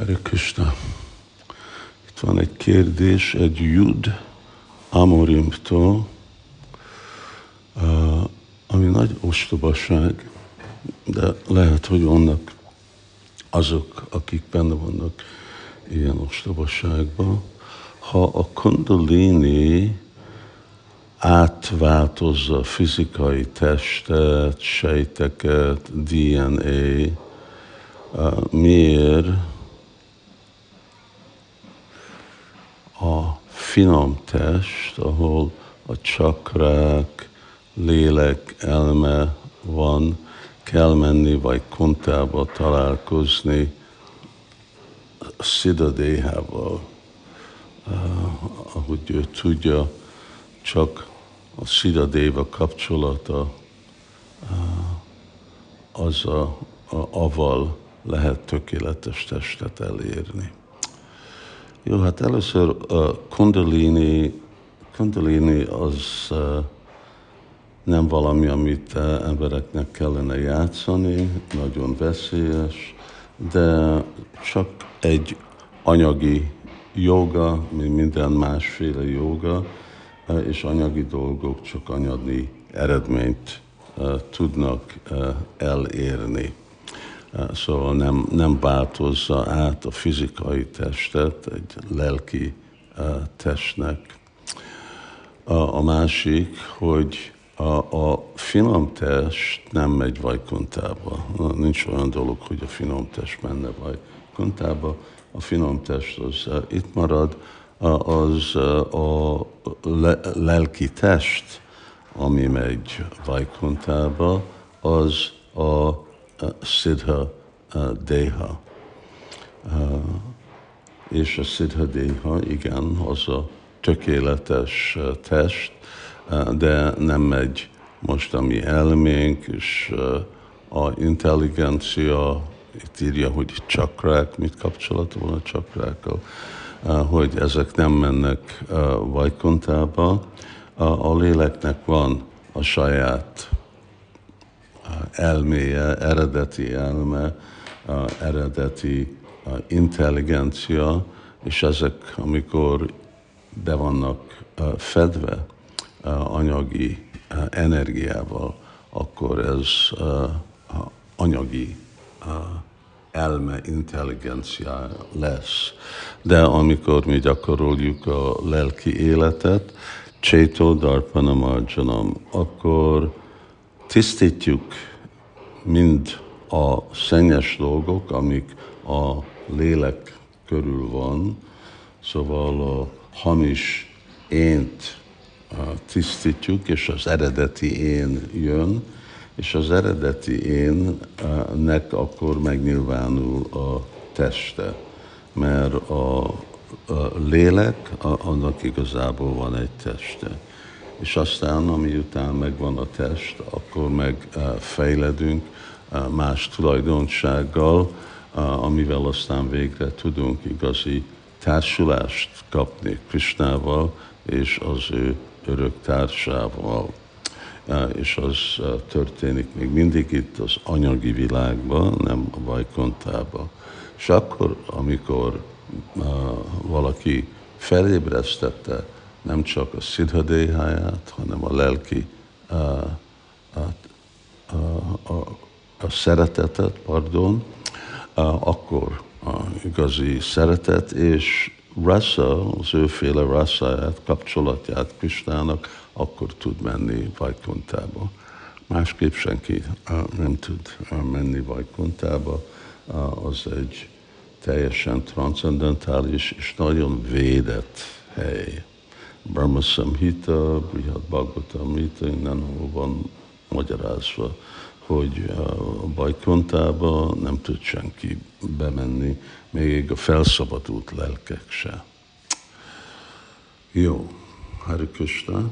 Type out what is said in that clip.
Hare Krishna. Itt van egy kérdés, egy Jud Amorimtól, ami nagy ostobaság, de lehet, hogy vannak azok, akik benne vannak ilyen ostobaságban. Ha a kundalini átváltozza a fizikai testet, sejteket, DNA, miért a finom test, ahol a csakrák, lélek, elme van, kell menni, vagy kontába találkozni a szidadéhával. Uh, ahogy ő tudja, csak a szidadéva kapcsolata uh, az a, a aval lehet tökéletes testet elérni. Jó, hát először a kundalini, kundalini az nem valami, amit embereknek kellene játszani, nagyon veszélyes, de csak egy anyagi joga, mint minden másféle joga, és anyagi dolgok csak anyagi eredményt tudnak elérni. Szóval nem, nem változza át a fizikai testet egy lelki testnek. A másik, hogy a, a finom test nem megy vajkontába. Nincs olyan dolog, hogy a finom test menne vajkontába. A finom test az itt marad, az a lelki test, ami megy vajkontába, az a Siddha Deha. És a Siddha Deha, igen, az a tökéletes test, de nem megy most a mi elménk, és a intelligencia, itt írja, hogy csakrák, mit kapcsolata van a csakrákkal, hogy ezek nem mennek vajkontába. A léleknek van a saját elméje, eredeti elme, eredeti intelligencia, és ezek, amikor be vannak fedve anyagi energiával, akkor ez anyagi elme, intelligencia lesz. De amikor mi gyakoroljuk a lelki életet, Csétó Darpanamarjanam, akkor tisztítjuk mind a szennyes dolgok, amik a lélek körül van, szóval a hamis ént tisztítjuk, és az eredeti én jön, és az eredeti énnek akkor megnyilvánul a teste, mert a, a lélek, annak igazából van egy teste és aztán, ami után megvan a test, akkor meg eh, fejledünk eh, más tulajdonsággal, eh, amivel aztán végre tudunk igazi társulást kapni Krisnával és az ő örök társával. És az történik még mindig itt az anyagi világban, nem a Vajkontában. És akkor, amikor valaki felébresztette nem csak a szidhadéháját, hanem a lelki a, a, a, a, a szeretetet, pardon, a, akkor a igazi szeretet, és rasa, az őféle raszáját, kapcsolatját Kristának, akkor tud menni Vajkontába. Másképp senki nem tud menni Vajkontába, az egy teljesen transzendentális és nagyon védett hely. Brahma Samhita, Brihad Bhagavatamrita, innen hol van magyarázva, hogy a Bajkontába nem tud senki bemenni, még a felszabadult lelkek se. Jó, Hari Krishna.